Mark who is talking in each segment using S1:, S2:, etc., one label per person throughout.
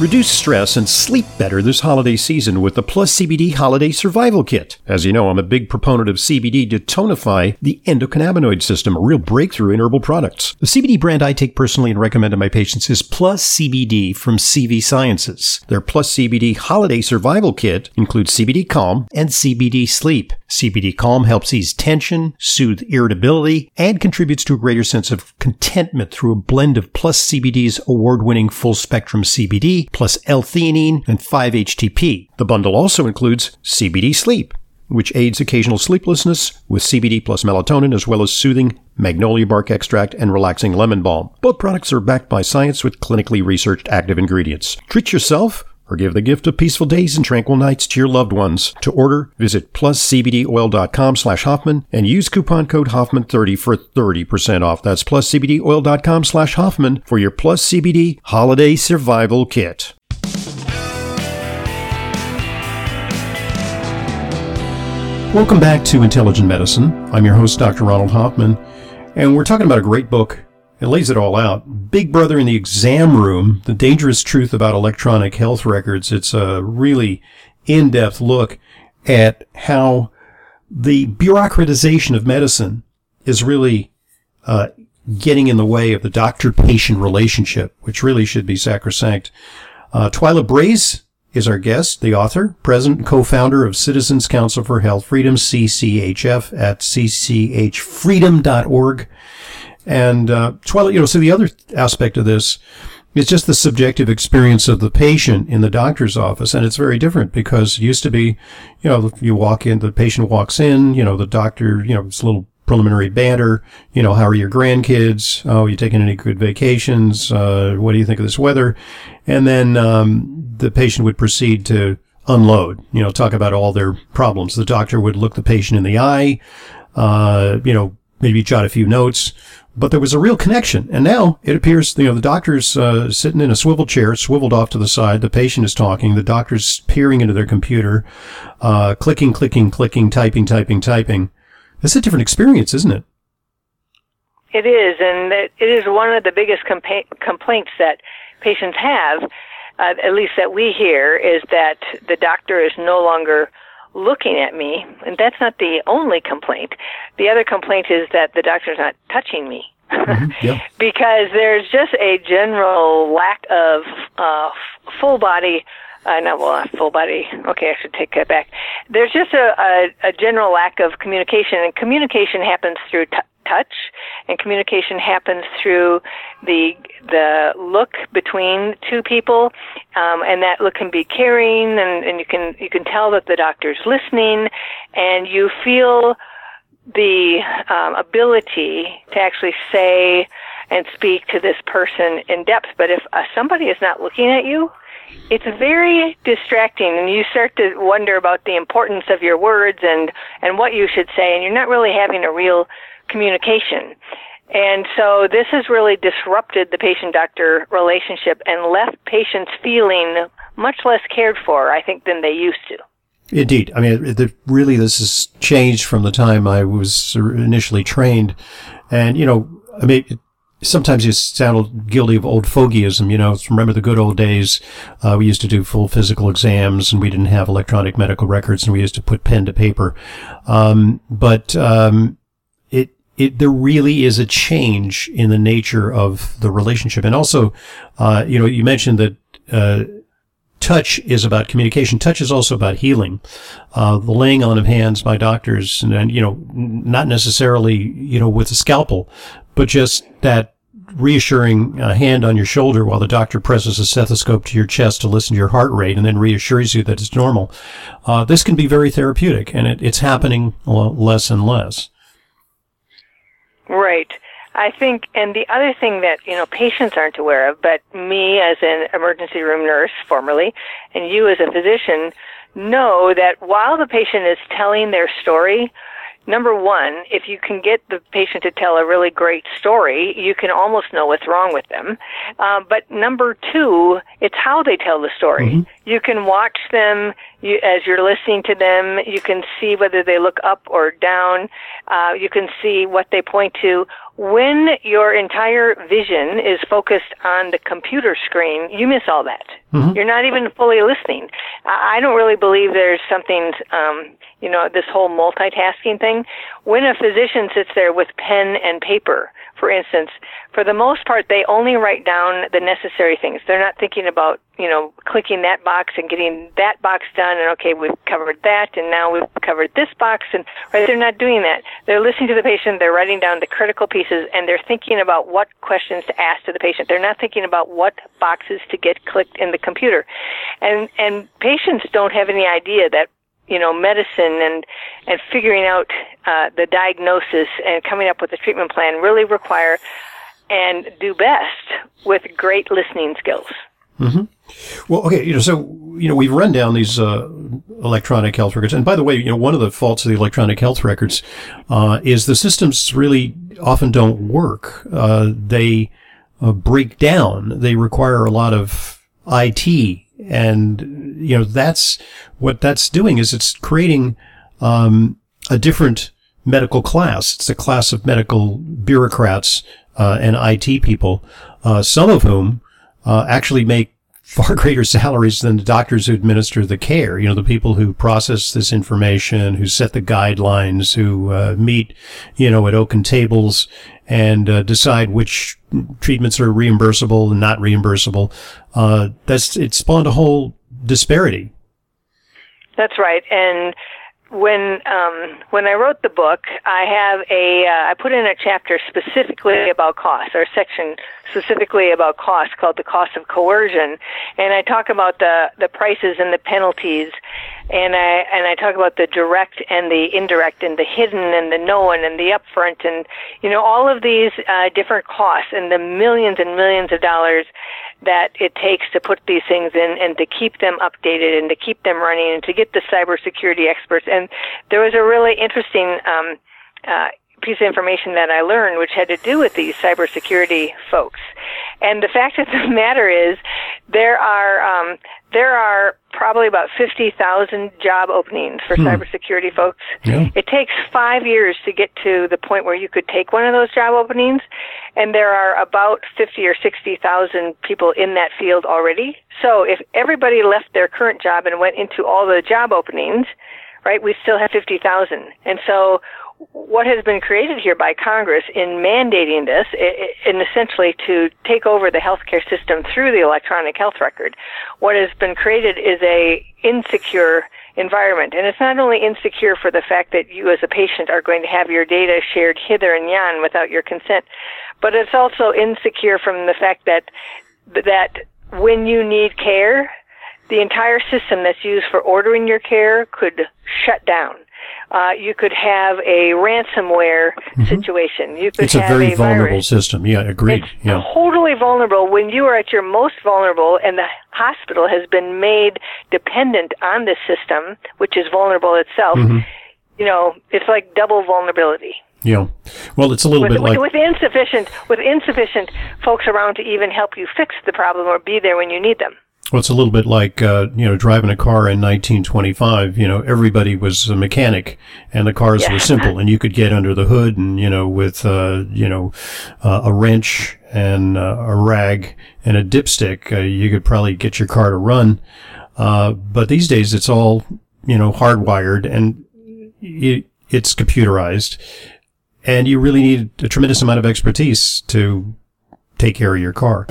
S1: Reduce stress and sleep better this holiday season with the Plus CBD Holiday Survival Kit. As you know, I'm a big proponent of CBD to tonify the endocannabinoid system, a real breakthrough in herbal products. The CBD brand I take personally and recommend to my patients is Plus CBD from CV Sciences. Their Plus CBD Holiday Survival Kit includes CBD Calm and CBD Sleep. CBD Calm helps ease tension, soothe irritability, and contributes to a greater sense of contentment through a blend of Plus CBD's award-winning full spectrum CBD plus L-theanine and 5-HTP. The bundle also includes CBD Sleep, which aids occasional sleeplessness with CBD plus melatonin as well as soothing magnolia bark extract and relaxing lemon balm. Both products are backed by science with clinically researched active ingredients. Treat yourself or give the gift of peaceful days and tranquil nights to your loved ones. To order, visit pluscbdoil.com slash Hoffman and use coupon code Hoffman30 for 30% off. That's pluscbdoil.com slash Hoffman for your Plus CBD Holiday Survival Kit. Welcome back to Intelligent Medicine. I'm your host, Dr. Ronald Hoffman, and we're talking about a great book it lays it all out. Big Brother in the Exam Room, The Dangerous Truth About Electronic Health Records. It's a really in-depth look at how the bureaucratization of medicine is really uh, getting in the way of the doctor-patient relationship, which really should be sacrosanct. Uh, Twila Brase is our guest, the author, president and co-founder of Citizens Council for Health Freedom, CCHF, at cchfreedom.org. And uh, Twila, you know, so the other aspect of this is just the subjective experience of the patient in the doctor's office, and it's very different because it used to be, you know, you walk in, the patient walks in, you know, the doctor, you know, it's a little preliminary banter. You know, how are your grandkids? Oh, you taking any good vacations? Uh, what do you think of this weather? And then um, the patient would proceed to unload. You know, talk about all their problems. The doctor would look the patient in the eye. Uh, you know, maybe jot a few notes but there was a real connection. And now it appears, you know, the doctor's uh, sitting in a swivel chair, swiveled off to the side. The patient is talking. The doctor's peering into their computer, uh, clicking, clicking, clicking, typing, typing, typing. It's a different experience, isn't it?
S2: It is, and it is one of the biggest compa- complaints that patients have, uh, at least that we hear, is that the doctor is no longer looking at me, and that's not the only complaint. The other complaint is that the doctor's not touching me. mm-hmm. because there's just a general lack of uh, full body uh, not well, full body. Okay, I should take that back. There's just a, a, a general lack of communication, and communication happens through t- touch, and communication happens through the the look between two people, um, and that look can be caring, and, and you can you can tell that the doctor's listening, and you feel the um, ability to actually say and speak to this person in depth. But if uh, somebody is not looking at you, it's very distracting and you start to wonder about the importance of your words and and what you should say and you're not really having a real communication. And so this has really disrupted the patient doctor relationship and left patients feeling much less cared for, I think, than they used to.
S1: Indeed. I mean, it, it, really, this has changed from the time I was initially trained. And, you know, I mean, sometimes you sound guilty of old fogeyism. You know, remember the good old days? Uh, we used to do full physical exams and we didn't have electronic medical records and we used to put pen to paper. Um, but, um, it, there really is a change in the nature of the relationship. And also, uh, you know, you mentioned that, uh, touch is about communication. Touch is also about healing. Uh, the laying on of hands by doctors and, and, you know, not necessarily, you know, with a scalpel, but just that reassuring uh, hand on your shoulder while the doctor presses a stethoscope to your chest to listen to your heart rate and then reassures you that it's normal. Uh, this can be very therapeutic and it, it's happening less and less.
S2: Right. I think, and the other thing that, you know, patients aren't aware of, but me as an emergency room nurse formerly, and you as a physician know that while the patient is telling their story, number one, if you can get the patient to tell a really great story, you can almost know what's wrong with them. Uh, but number two, It's how they tell the story. Mm-hmm. You can watch them you, as you're listening to them. You can see whether they look up or down. Uh, you can see what they point to. When your entire vision is focused on the computer screen, you miss all that. Mm-hmm. You're not even fully listening. I don't really believe there's something, um, you know, this whole multitasking thing. When a physician sits there with pen and paper, for instance, for the most part, they only write down the necessary things. They're not thinking about, you know, clicking that box and getting that box done and okay, we've covered that and now we've covered this box and right, they're not doing that. They're listening to the patient, they're writing down the critical pieces and they're thinking about what questions to ask to the patient. They're not thinking about what boxes to get clicked in the computer. And and patients don't have any idea that you know medicine and and figuring out uh, the diagnosis and coming up with a treatment plan really require and do best with great listening skills.
S1: Mm-hmm. Well, okay, you know, so you know we've run down these uh, electronic health records, and by the way, you know one of the faults of the electronic health records uh, is the systems really often don't work. Uh, they uh, break down. They require a lot of IT and, you know, that's what that's doing is it's creating, um, a different medical class. It's a class of medical bureaucrats, uh, and IT people, uh, some of whom, uh, actually make far greater salaries than the doctors who administer the care. You know, the people who process this information, who set the guidelines, who uh, meet, you know, at oaken tables and uh, decide which treatments are reimbursable and not reimbursable. Uh, that's it spawned a whole disparity.
S2: That's right, and when um, when I wrote the book, I have a uh, I put in a chapter specifically about cost, or a section specifically about cost called the cost of coercion, and I talk about the the prices and the penalties, and I and I talk about the direct and the indirect and the hidden and the known and the upfront and you know all of these uh, different costs and the millions and millions of dollars that it takes to put these things in and to keep them updated and to keep them running and to get the cybersecurity experts. And there was a really interesting um, uh, piece of information that I learned, which had to do with these cybersecurity folks. And the fact of the matter is, there are um, there are probably about fifty thousand job openings for hmm. cybersecurity folks. Yeah. It takes five years to get to the point where you could take one of those job openings, and there are about fifty or sixty thousand people in that field already. So if everybody left their current job and went into all the job openings, right, we still have fifty thousand. And so what has been created here by Congress in mandating this, and essentially to take over the healthcare system through the electronic health record, what has been created is a insecure environment. And it's not only insecure for the fact that you as a patient are going to have your data shared hither and yon without your consent, but it's also insecure from the fact that that when you need care, the entire system that's used for ordering your care could shut down uh, you could have a ransomware mm-hmm. situation. You could
S1: it's a very
S2: a
S1: vulnerable
S2: virus.
S1: system. Yeah, agreed.
S2: It's
S1: yeah.
S2: totally vulnerable when you are at your most vulnerable, and the hospital has been made dependent on this system, which is vulnerable itself. Mm-hmm. You know, it's like double vulnerability.
S1: Yeah. Well, it's a little
S2: with,
S1: bit
S2: with,
S1: like
S2: with insufficient with insufficient folks around to even help you fix the problem or be there when you need them.
S1: Well, it's a little bit like, uh, you know, driving a car in 1925. You know, everybody was a mechanic and the cars yeah. were simple and you could get under the hood and, you know, with, uh, you know, uh, a wrench and uh, a rag and a dipstick, uh, you could probably get your car to run. Uh, but these days it's all, you know, hardwired and it, it's computerized and you really need a tremendous amount of expertise to take care of your car.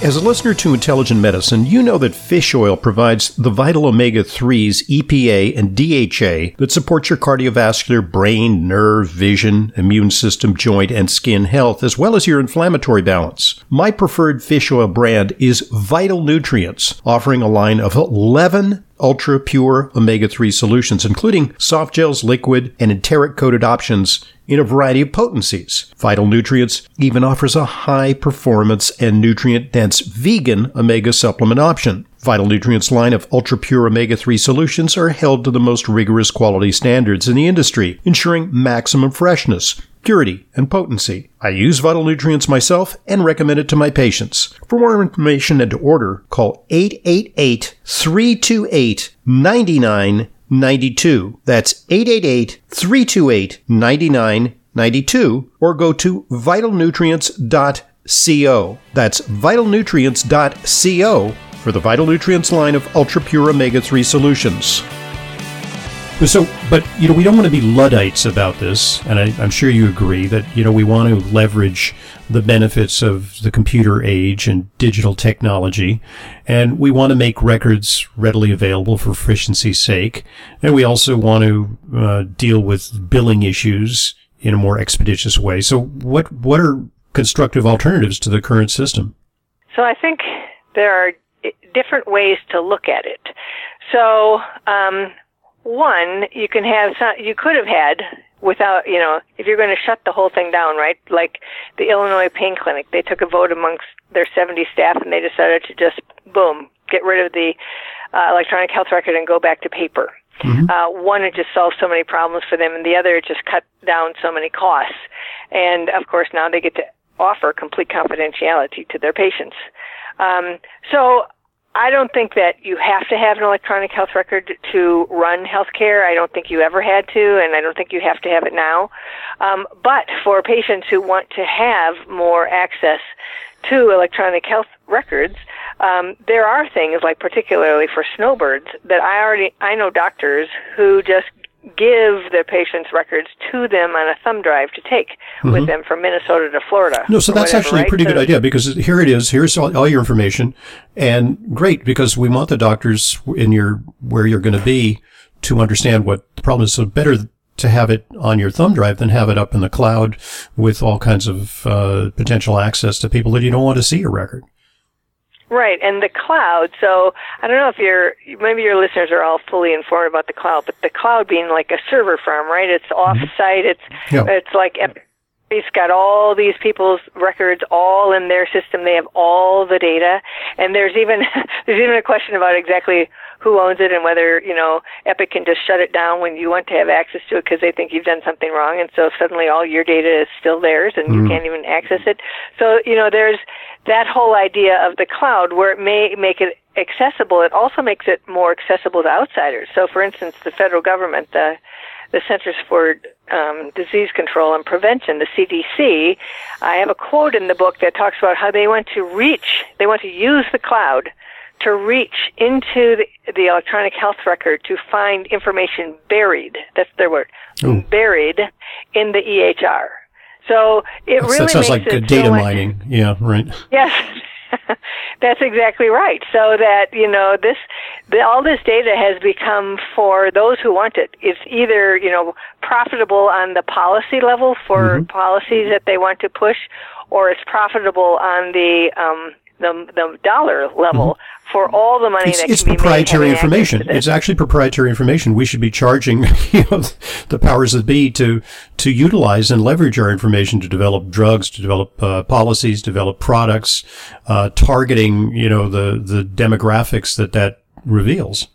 S1: As a listener to Intelligent Medicine, you know that fish oil provides the vital omega 3s, EPA, and DHA that support your cardiovascular, brain, nerve, vision, immune system, joint, and skin health, as well as your inflammatory balance. My preferred fish oil brand is Vital Nutrients, offering a line of 11 ultra pure omega 3 solutions, including soft gels, liquid, and enteric coated options in a variety of potencies. Vital Nutrients even offers a high performance and nutrient dense vegan omega supplement option. Vital Nutrients line of ultra pure omega 3 solutions are held to the most rigorous quality standards in the industry, ensuring maximum freshness, purity, and potency. I use Vital Nutrients myself and recommend it to my patients. For more information and to order, call 888 328 9992. That's 888 328 9992 or go to vitalnutrients.co. That's vitalnutrients.co for the Vital Nutrients line of ultra pure omega 3 solutions. So, but you know, we don't want to be luddites about this, and I, am sure you agree that you know we want to leverage the benefits of the computer age and digital technology, and we want to make records readily available for efficiency's sake, and we also want to uh, deal with billing issues in a more expeditious way. So, what what are constructive alternatives to the current system?
S2: So, I think there are different ways to look at it. So. Um, one, you can have some, you could have had without, you know, if you're going to shut the whole thing down, right? Like the Illinois Pain Clinic, they took a vote amongst their 70 staff and they decided to just, boom, get rid of the uh, electronic health record and go back to paper. Mm-hmm. Uh, one, it just solved so many problems for them, and the other, it just cut down so many costs. And of course, now they get to offer complete confidentiality to their patients. Um, so I don't think that you have to have an electronic health record to run healthcare. I don't think you ever had to, and I don't think you have to have it now. Um, but for patients who want to have more access to electronic health records, um, there are things like particularly for snowbirds that I already I know doctors who just give their patients' records to them on a thumb drive to take mm-hmm. with them from Minnesota to Florida.
S1: No, so that's
S2: whatever,
S1: actually
S2: right?
S1: a pretty
S2: so,
S1: good idea because here it is. Here's all, all, your information, and great because we want the doctors in your where you're going to be to understand what the problem is. So better to have it on your thumb drive than have it up in the cloud with all kinds of uh, potential access to people that you don't want to see your record.
S2: Right, and the cloud. So I don't know if you're maybe your listeners are all fully informed about the cloud, but the cloud being like a server farm, right? It's mm-hmm. off-site. It's yeah. it's like it's got all these people's records all in their system. They have all the data, and there's even there's even a question about exactly who owns it and whether you know Epic can just shut it down when you want to have access to it because they think you've done something wrong, and so suddenly all your data is still theirs and mm-hmm. you can't even access it. So you know there's that whole idea of the cloud where it may make it accessible. It also makes it more accessible to outsiders. So, for instance, the federal government, the the Centers for um, Disease Control and Prevention, the CDC, I have a quote in the book that talks about how they want to reach, they want to use the cloud to reach into the, the electronic health record to find information buried, that's their word, Ooh. buried in the EHR. So it
S1: That's,
S2: really
S1: that sounds
S2: makes
S1: like data mining. Yeah, right.
S2: Yes. That's exactly right. So that you know this, the, all this data has become for those who want it. It's either you know profitable on the policy level for mm-hmm. policies that they want to push, or it's profitable on the um, the, the dollar level mm-hmm. For all the money
S1: it's,
S2: that
S1: it's proprietary information. It's actually proprietary information. We should be charging you know, the powers that be to to utilize and leverage our information to develop drugs, to develop uh, policies, develop products, uh, targeting you know the the demographics that that reveals.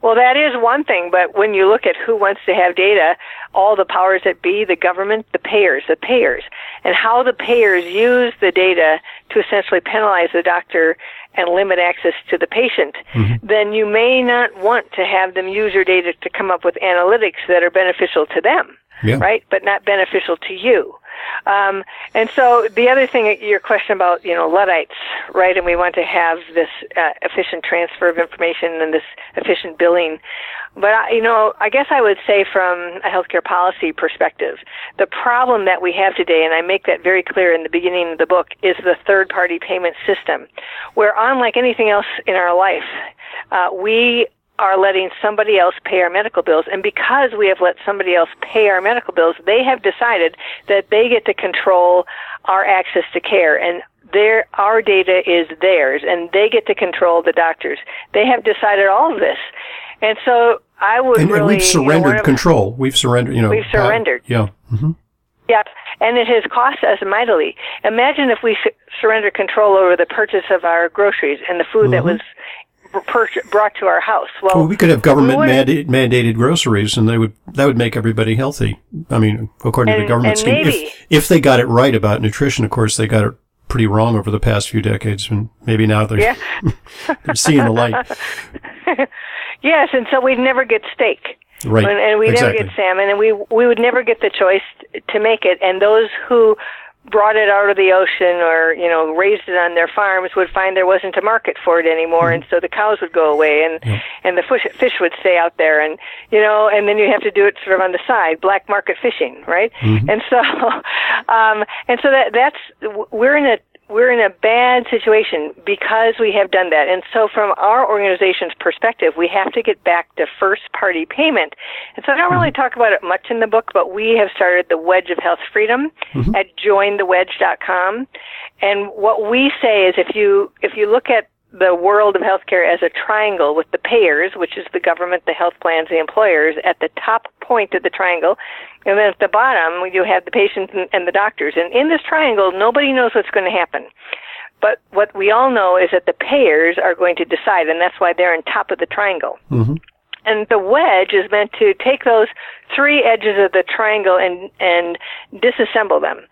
S2: Well, that is one thing, but when you look at who wants to have data, all the powers that be, the government, the payers, the payers, and how the payers use the data to essentially penalize the doctor and limit access to the patient, mm-hmm. then you may not want to have them use your data to come up with analytics that are beneficial to them,
S1: yeah.
S2: right? But not beneficial to you. Um, and so the other thing, your question about you know Luddites, right? And we want to have this uh, efficient transfer of information and this efficient billing. But I, you know, I guess I would say from a healthcare policy perspective, the problem that we have today, and I make that very clear in the beginning of the book, is the third-party payment system, where unlike anything else in our life, uh, we are letting somebody else pay our medical bills. And because we have let somebody else pay our medical bills, they have decided that they get to control our access to care. And their, our data is theirs, and they get to control the doctors. They have decided all of this. And so I would
S1: and,
S2: really.
S1: And we've surrendered
S2: you know,
S1: control. We've surrendered, you know.
S2: We've surrendered.
S1: Uh, yeah. Mm-hmm.
S2: Yeah, and it has cost us mightily. Imagine if we su- surrendered control over the purchase of our groceries and the food mm-hmm. that was brought to our house. Well,
S1: well we could have government mandated, mandated groceries, and they would that would make everybody healthy. I mean, according
S2: and,
S1: to the government scheme,
S2: maybe,
S1: if, if they got it right about nutrition, of course, they got it pretty wrong over the past few decades, and maybe now they're
S2: yeah.
S1: they're seeing the light.
S2: yes, and so we'd never get steak.
S1: Right.
S2: And, and we
S1: exactly.
S2: never get salmon, and we we would never get the choice to make it. And those who brought it out of the ocean or you know raised it on their farms would find there wasn't a market for it anymore mm-hmm. and so the cows would go away and yeah. and the fish fish would stay out there and you know and then you have to do it sort of on the side black market fishing right
S1: mm-hmm.
S2: and so um and so that that's we're in a we're in a bad situation because we have done that. And so from our organization's perspective, we have to get back to first party payment. And so I don't really mm-hmm. talk about it much in the book, but we have started the Wedge of Health Freedom mm-hmm. at jointhewedge.com. And what we say is if you, if you look at the world of healthcare as a triangle with the payers, which is the government, the health plans, the employers, at the top point of the triangle. And then at the bottom, you have the patients and the doctors. And in this triangle, nobody knows what's going to happen. But what we all know is that the payers are going to decide, and that's why they're on top of the triangle.
S1: Mm-hmm.
S2: And the wedge is meant to take those three edges of the triangle and, and disassemble them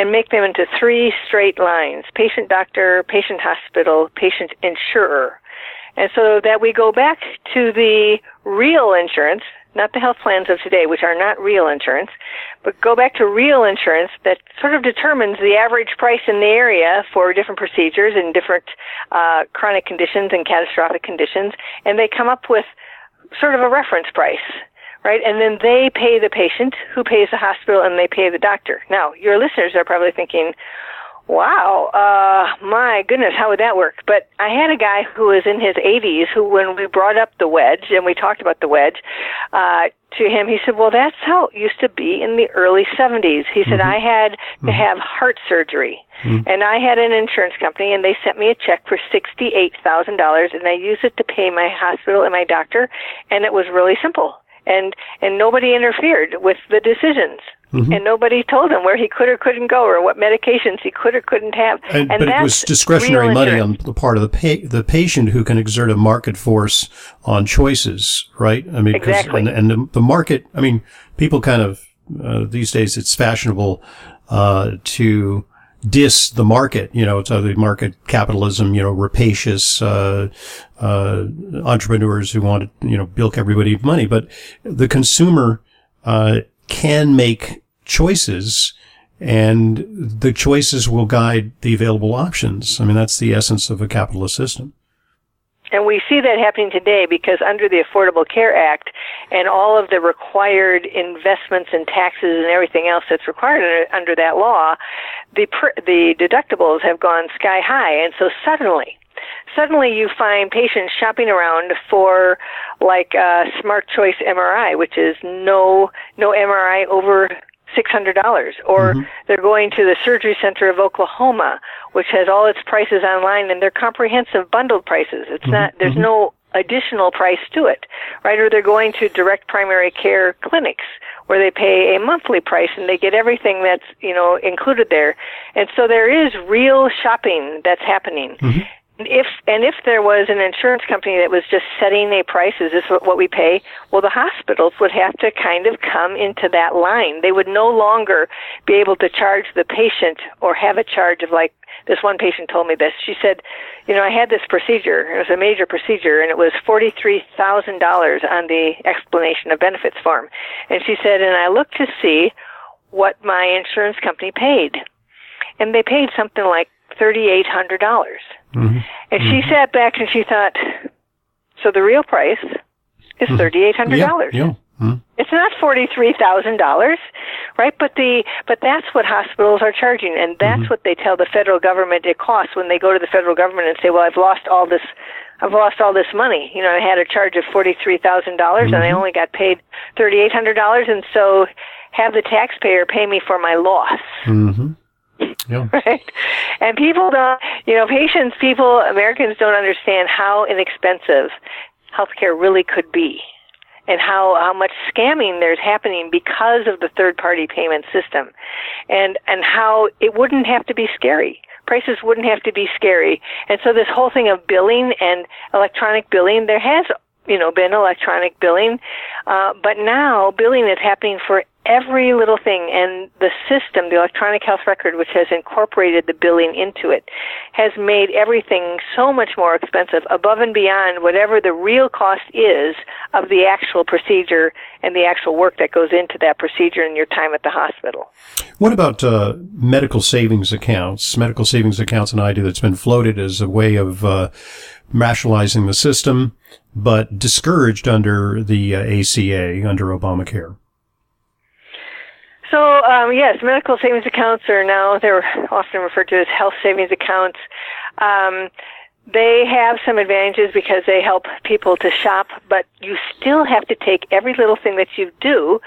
S2: and make them into three straight lines patient doctor, patient hospital, patient insurer. And so that we go back to the real insurance, not the health plans of today, which are not real insurance, but go back to real insurance that sort of determines the average price in the area for different procedures and different uh, chronic conditions and catastrophic conditions, and they come up with sort of a reference price right? And then they pay the patient, who pays the hospital, and they pay the doctor. Now, your listeners are probably thinking, wow, uh, my goodness, how would that work? But I had a guy who was in his 80s who, when we brought up the wedge and we talked about the wedge, uh, to him, he said, well, that's how it used to be in the early 70s. He said, mm-hmm. I had mm-hmm. to have heart surgery. Mm-hmm. And I had an insurance company, and they sent me a check for $68,000, and I used it to pay my hospital and my doctor, and it was really simple and and nobody interfered with the decisions. Mm-hmm. And nobody told him where he could or couldn't go, or what medications he could or couldn't have.
S1: And,
S2: and
S1: but it was discretionary money on the part of the pa- the patient who can exert a market force on choices, right? I mean,
S2: exactly.
S1: and, and the, the, market. I mean, people kind of uh, these days it's fashionable uh, to diss the market, you know, so the market capitalism, you know, rapacious, uh, uh, entrepreneurs who want to, you know, bilk everybody money. But the consumer, uh, can make choices and the choices will guide the available options. I mean, that's the essence of a capitalist system.
S2: And we see that happening today because under the Affordable Care Act and all of the required investments and taxes and everything else that's required under that law, the pr- the deductibles have gone sky high, and so suddenly, suddenly you find patients shopping around for like a Smart Choice MRI, which is no no MRI over $600 or mm-hmm. they're going to the surgery center of Oklahoma which has all its prices online and they're comprehensive bundled prices it's mm-hmm. not there's mm-hmm. no additional price to it right or they're going to direct primary care clinics where they pay a monthly price and they get everything that's you know included there and so there is real shopping that's happening
S1: mm-hmm
S2: if and if there was an insurance company that was just setting a price, is this what we pay? Well, the hospitals would have to kind of come into that line. They would no longer be able to charge the patient or have a charge of like this one patient told me this. She said, you know, I had this procedure. It was a major procedure, and it was forty-three thousand dollars on the explanation of benefits form. And she said, and I looked to see what my insurance company paid, and they paid something like thirty-eight hundred dollars.
S1: Mm-hmm.
S2: And she
S1: mm-hmm.
S2: sat back and she thought, so the real price is mm-hmm. thirty-eight hundred dollars.
S1: Yeah, yeah. Mm-hmm.
S2: It's not forty-three thousand dollars, right? But the but that's what hospitals are charging, and that's
S1: mm-hmm.
S2: what they tell the federal government it costs when they go to the federal government and say, "Well, I've lost all this, I've lost all this money. You know, I had a charge of forty-three thousand dollars, and I only got paid thirty-eight hundred dollars, and so have the taxpayer pay me for my loss."
S1: Mm-hmm. Yeah.
S2: Right? And people don't, you know, patients, people, Americans don't understand how inexpensive healthcare really could be and how, how much scamming there's happening because of the third party payment system and, and how it wouldn't have to be scary prices wouldn't have to be scary. And so this whole thing of billing and electronic billing, there has you know been electronic billing, uh, but now billing is happening for every little thing and the system, the electronic health record, which has incorporated the billing into it, has made everything so much more expensive above and beyond whatever the real cost is of the actual procedure and the actual work that goes into that procedure and your time at the hospital.
S1: What about uh, medical savings accounts? Medical savings accounts, an idea that's been floated as a way of uh, rationalizing the system, but discouraged under the uh, ACA, under Obamacare.
S2: So um, yes, medical savings accounts are now they're often referred to as health savings accounts. Um, they have some advantages because they help people to shop, but you still have to take every little thing that you do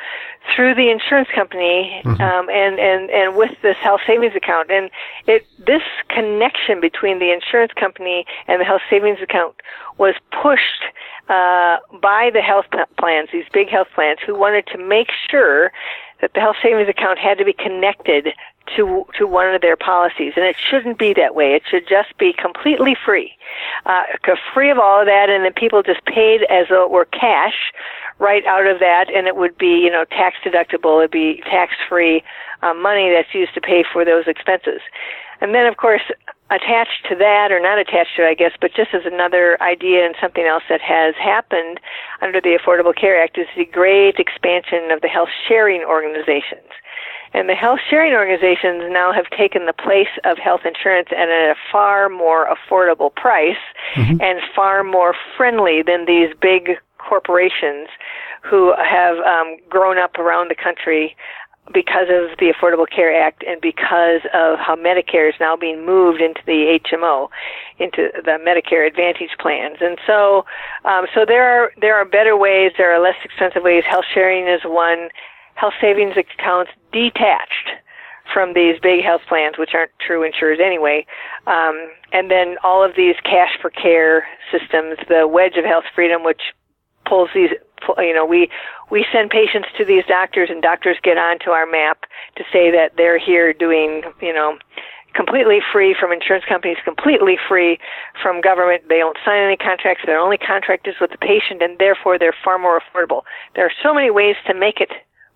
S2: through the insurance company mm-hmm. um, and and and with this health savings account. And it this connection between the insurance company and the health savings account was pushed uh, by the health plans, these big health plans, who wanted to make sure that the health savings account had to be connected to to one of their policies, and it shouldn't be that way. It should just be completely free, uh, free of all of that, and then people just paid as though it were cash right out of that, and it would be you know tax deductible. It'd be tax free uh, money that's used to pay for those expenses. And then, of course, attached to that, or not attached to it, I guess, but just as another idea and something else that has happened under the Affordable Care Act is the great expansion of the health sharing organizations. And the health sharing organizations now have taken the place of health insurance at a far more affordable price mm-hmm. and far more friendly than these big corporations who have um, grown up around the country because of the Affordable Care Act and because of how Medicare is now being moved into the HMO, into the Medicare Advantage plans. And so, um, so there are there are better ways. There are less expensive ways. Health sharing is one. Health savings accounts detached from these big health plans, which aren't true insurers anyway. Um, and then all of these cash for care systems, the wedge of health freedom, which pulls these you know we we send patients to these doctors and doctors get onto our map to say that they're here doing you know completely free from insurance companies, completely free from government. They don't sign any contracts. Their only contract is with the patient, and therefore they're far more affordable. There are so many ways to make it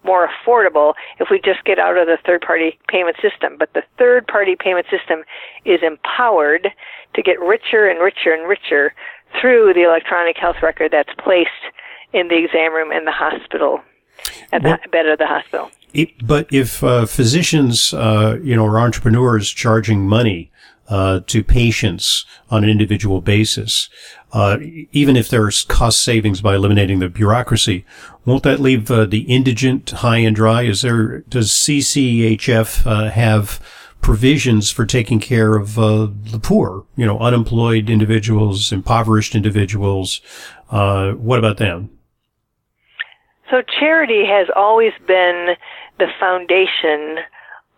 S2: more affordable if we just get out of the third party payment system. But the third party payment system is empowered to get richer and richer and richer through the electronic health record that's placed in the exam room in the hospital, at the bed of the hospital.
S1: It, but if uh, physicians, uh, you know, or entrepreneurs charging money uh, to patients on an individual basis, uh, even if there's cost savings by eliminating the bureaucracy, won't that leave uh, the indigent high and dry? Is there does CCHF uh, have provisions for taking care of the poor? You know, unemployed individuals, impoverished individuals. what about them?
S2: So charity has always been the foundation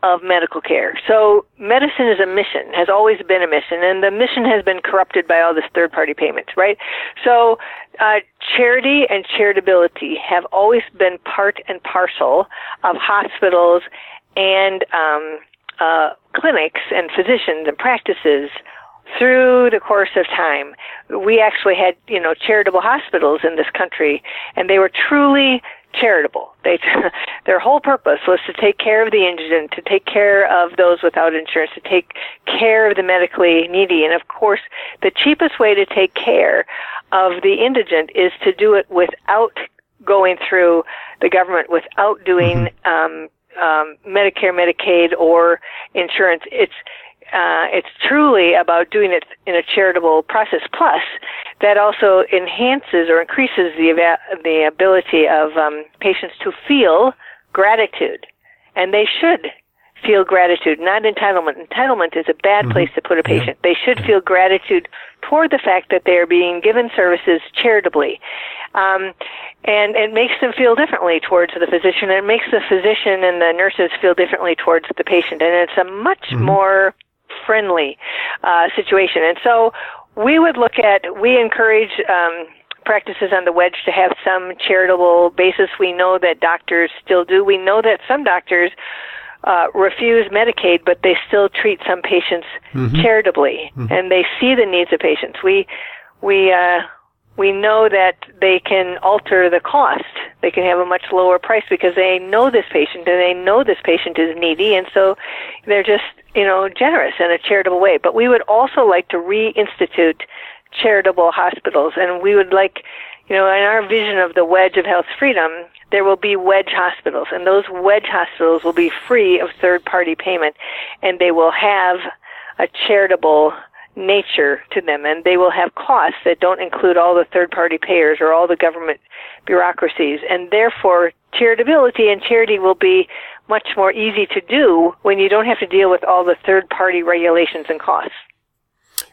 S2: of medical care. So medicine is a mission, has always been a mission, and the mission has been corrupted by all this third party payments, right? So uh, charity and charitability have always been part and parcel of hospitals and um, uh, clinics and physicians and practices through the course of time. We actually had, you know, charitable hospitals in this country, and they were truly charitable. They, their whole purpose was to take care of the indigent, to take care of those without insurance, to take care of the medically needy. And of course, the cheapest way to take care of the indigent is to do it without going through the government, without doing mm-hmm. um, um, Medicare, Medicaid, or insurance. It's uh, it's truly about doing it in a charitable process. Plus, that also enhances or increases the the ability of um, patients to feel gratitude, and they should feel gratitude, not entitlement. Entitlement is a bad mm-hmm. place to put a patient. Yeah. They should feel gratitude toward the fact that they are being given services charitably. Um, and it makes them feel differently towards the physician. It makes the physician and the nurses feel differently towards the patient. And it's a much mm-hmm. more friendly uh, situation. And so we would look at, we encourage um, practices on the wedge to have some charitable basis. We know that doctors still do. We know that some doctors uh, refuse Medicaid, but they still treat some patients mm-hmm. charitably, mm-hmm. and they see the needs of patients. We we uh, we know that they can alter the cost. They can have a much lower price because they know this patient and they know this patient is needy, and so they're just you know generous in a charitable way. But we would also like to reinstitute charitable hospitals, and we would like you know, in our vision of the wedge of health freedom, there will be wedge hospitals, and those wedge hospitals will be free of third party payment, and they will have a charitable nature to them, and they will have costs that don't include all the third party payers or all the government bureaucracies, and therefore charitability and charity will be much more easy to do when you don't have to deal with all the third party regulations and costs.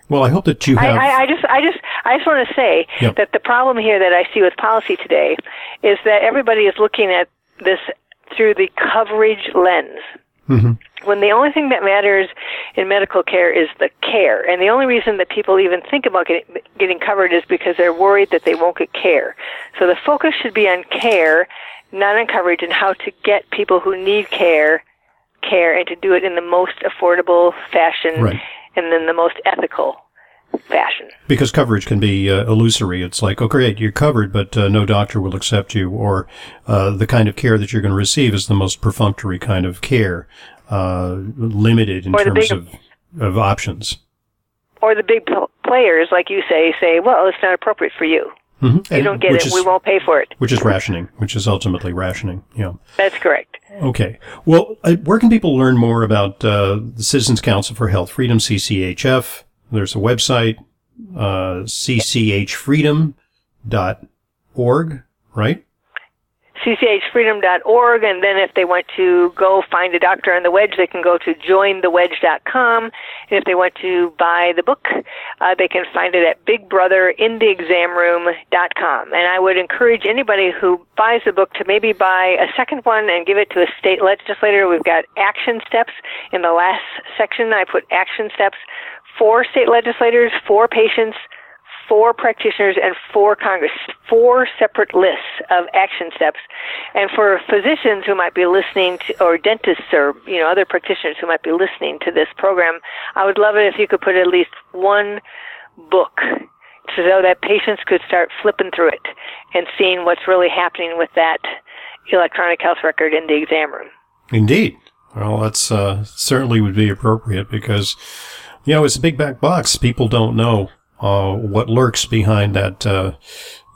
S1: Well, I hope that you have.
S2: I, I, I just, I just, I just want to say yep. that the problem here that I see with policy today is that everybody is looking at this through the coverage lens. Mm-hmm. When the only thing that matters in medical care is the care, and the only reason that people even think about getting, getting covered is because they're worried that they won't get care. So the focus should be on care, not on coverage, and how to get people who need care care and to do it in the most affordable fashion right and in the most ethical fashion.
S1: Because coverage can be uh, illusory. It's like, okay, you're covered, but uh, no doctor will accept you, or uh, the kind of care that you're going to receive is the most perfunctory kind of care, uh, limited in terms big, of, of options.
S2: Or the big players, like you say, say, well, it's not appropriate for you. Mm-hmm. You don't get it. Is, we won't pay for it.
S1: Which is rationing, which is ultimately rationing. Yeah.
S2: That's correct.
S1: Okay. Well, uh, where can people learn more about uh, the Citizens Council for Health Freedom, CCHF? There's a website, uh, cchfreedom.org, right?
S2: cchfreedom.org, and then if they want to go find a doctor on the wedge, they can go to jointhewedge.com. And if they want to buy the book, uh, they can find it at bigbrotherintheexamroom.com. And I would encourage anybody who buys the book to maybe buy a second one and give it to a state legislator. We've got action steps in the last section. I put action steps for state legislators, for patients, for practitioners and for Congress, four separate lists of action steps. And for physicians who might be listening to, or dentists or, you know, other practitioners who might be listening to this program, I would love it if you could put at least one book so that patients could start flipping through it and seeing what's really happening with that electronic health record in the exam room.
S1: Indeed. Well, that's uh, certainly would be appropriate because, you know, it's a big back box. People don't know uh, what lurks behind that uh,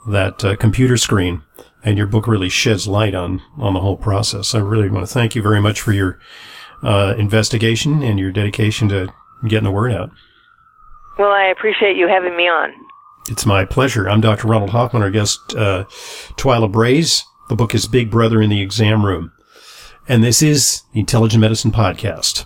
S1: that uh, computer screen. And your book really sheds light on on the whole process. I really want to thank you very much for your uh, investigation and your dedication to getting the word out.
S2: Well, I appreciate you having me on.
S1: It's my pleasure. I'm Dr. Ronald Hoffman, our guest, uh, Twila Brase. The book is Big Brother in the Exam Room. And this is the Intelligent Medicine Podcast.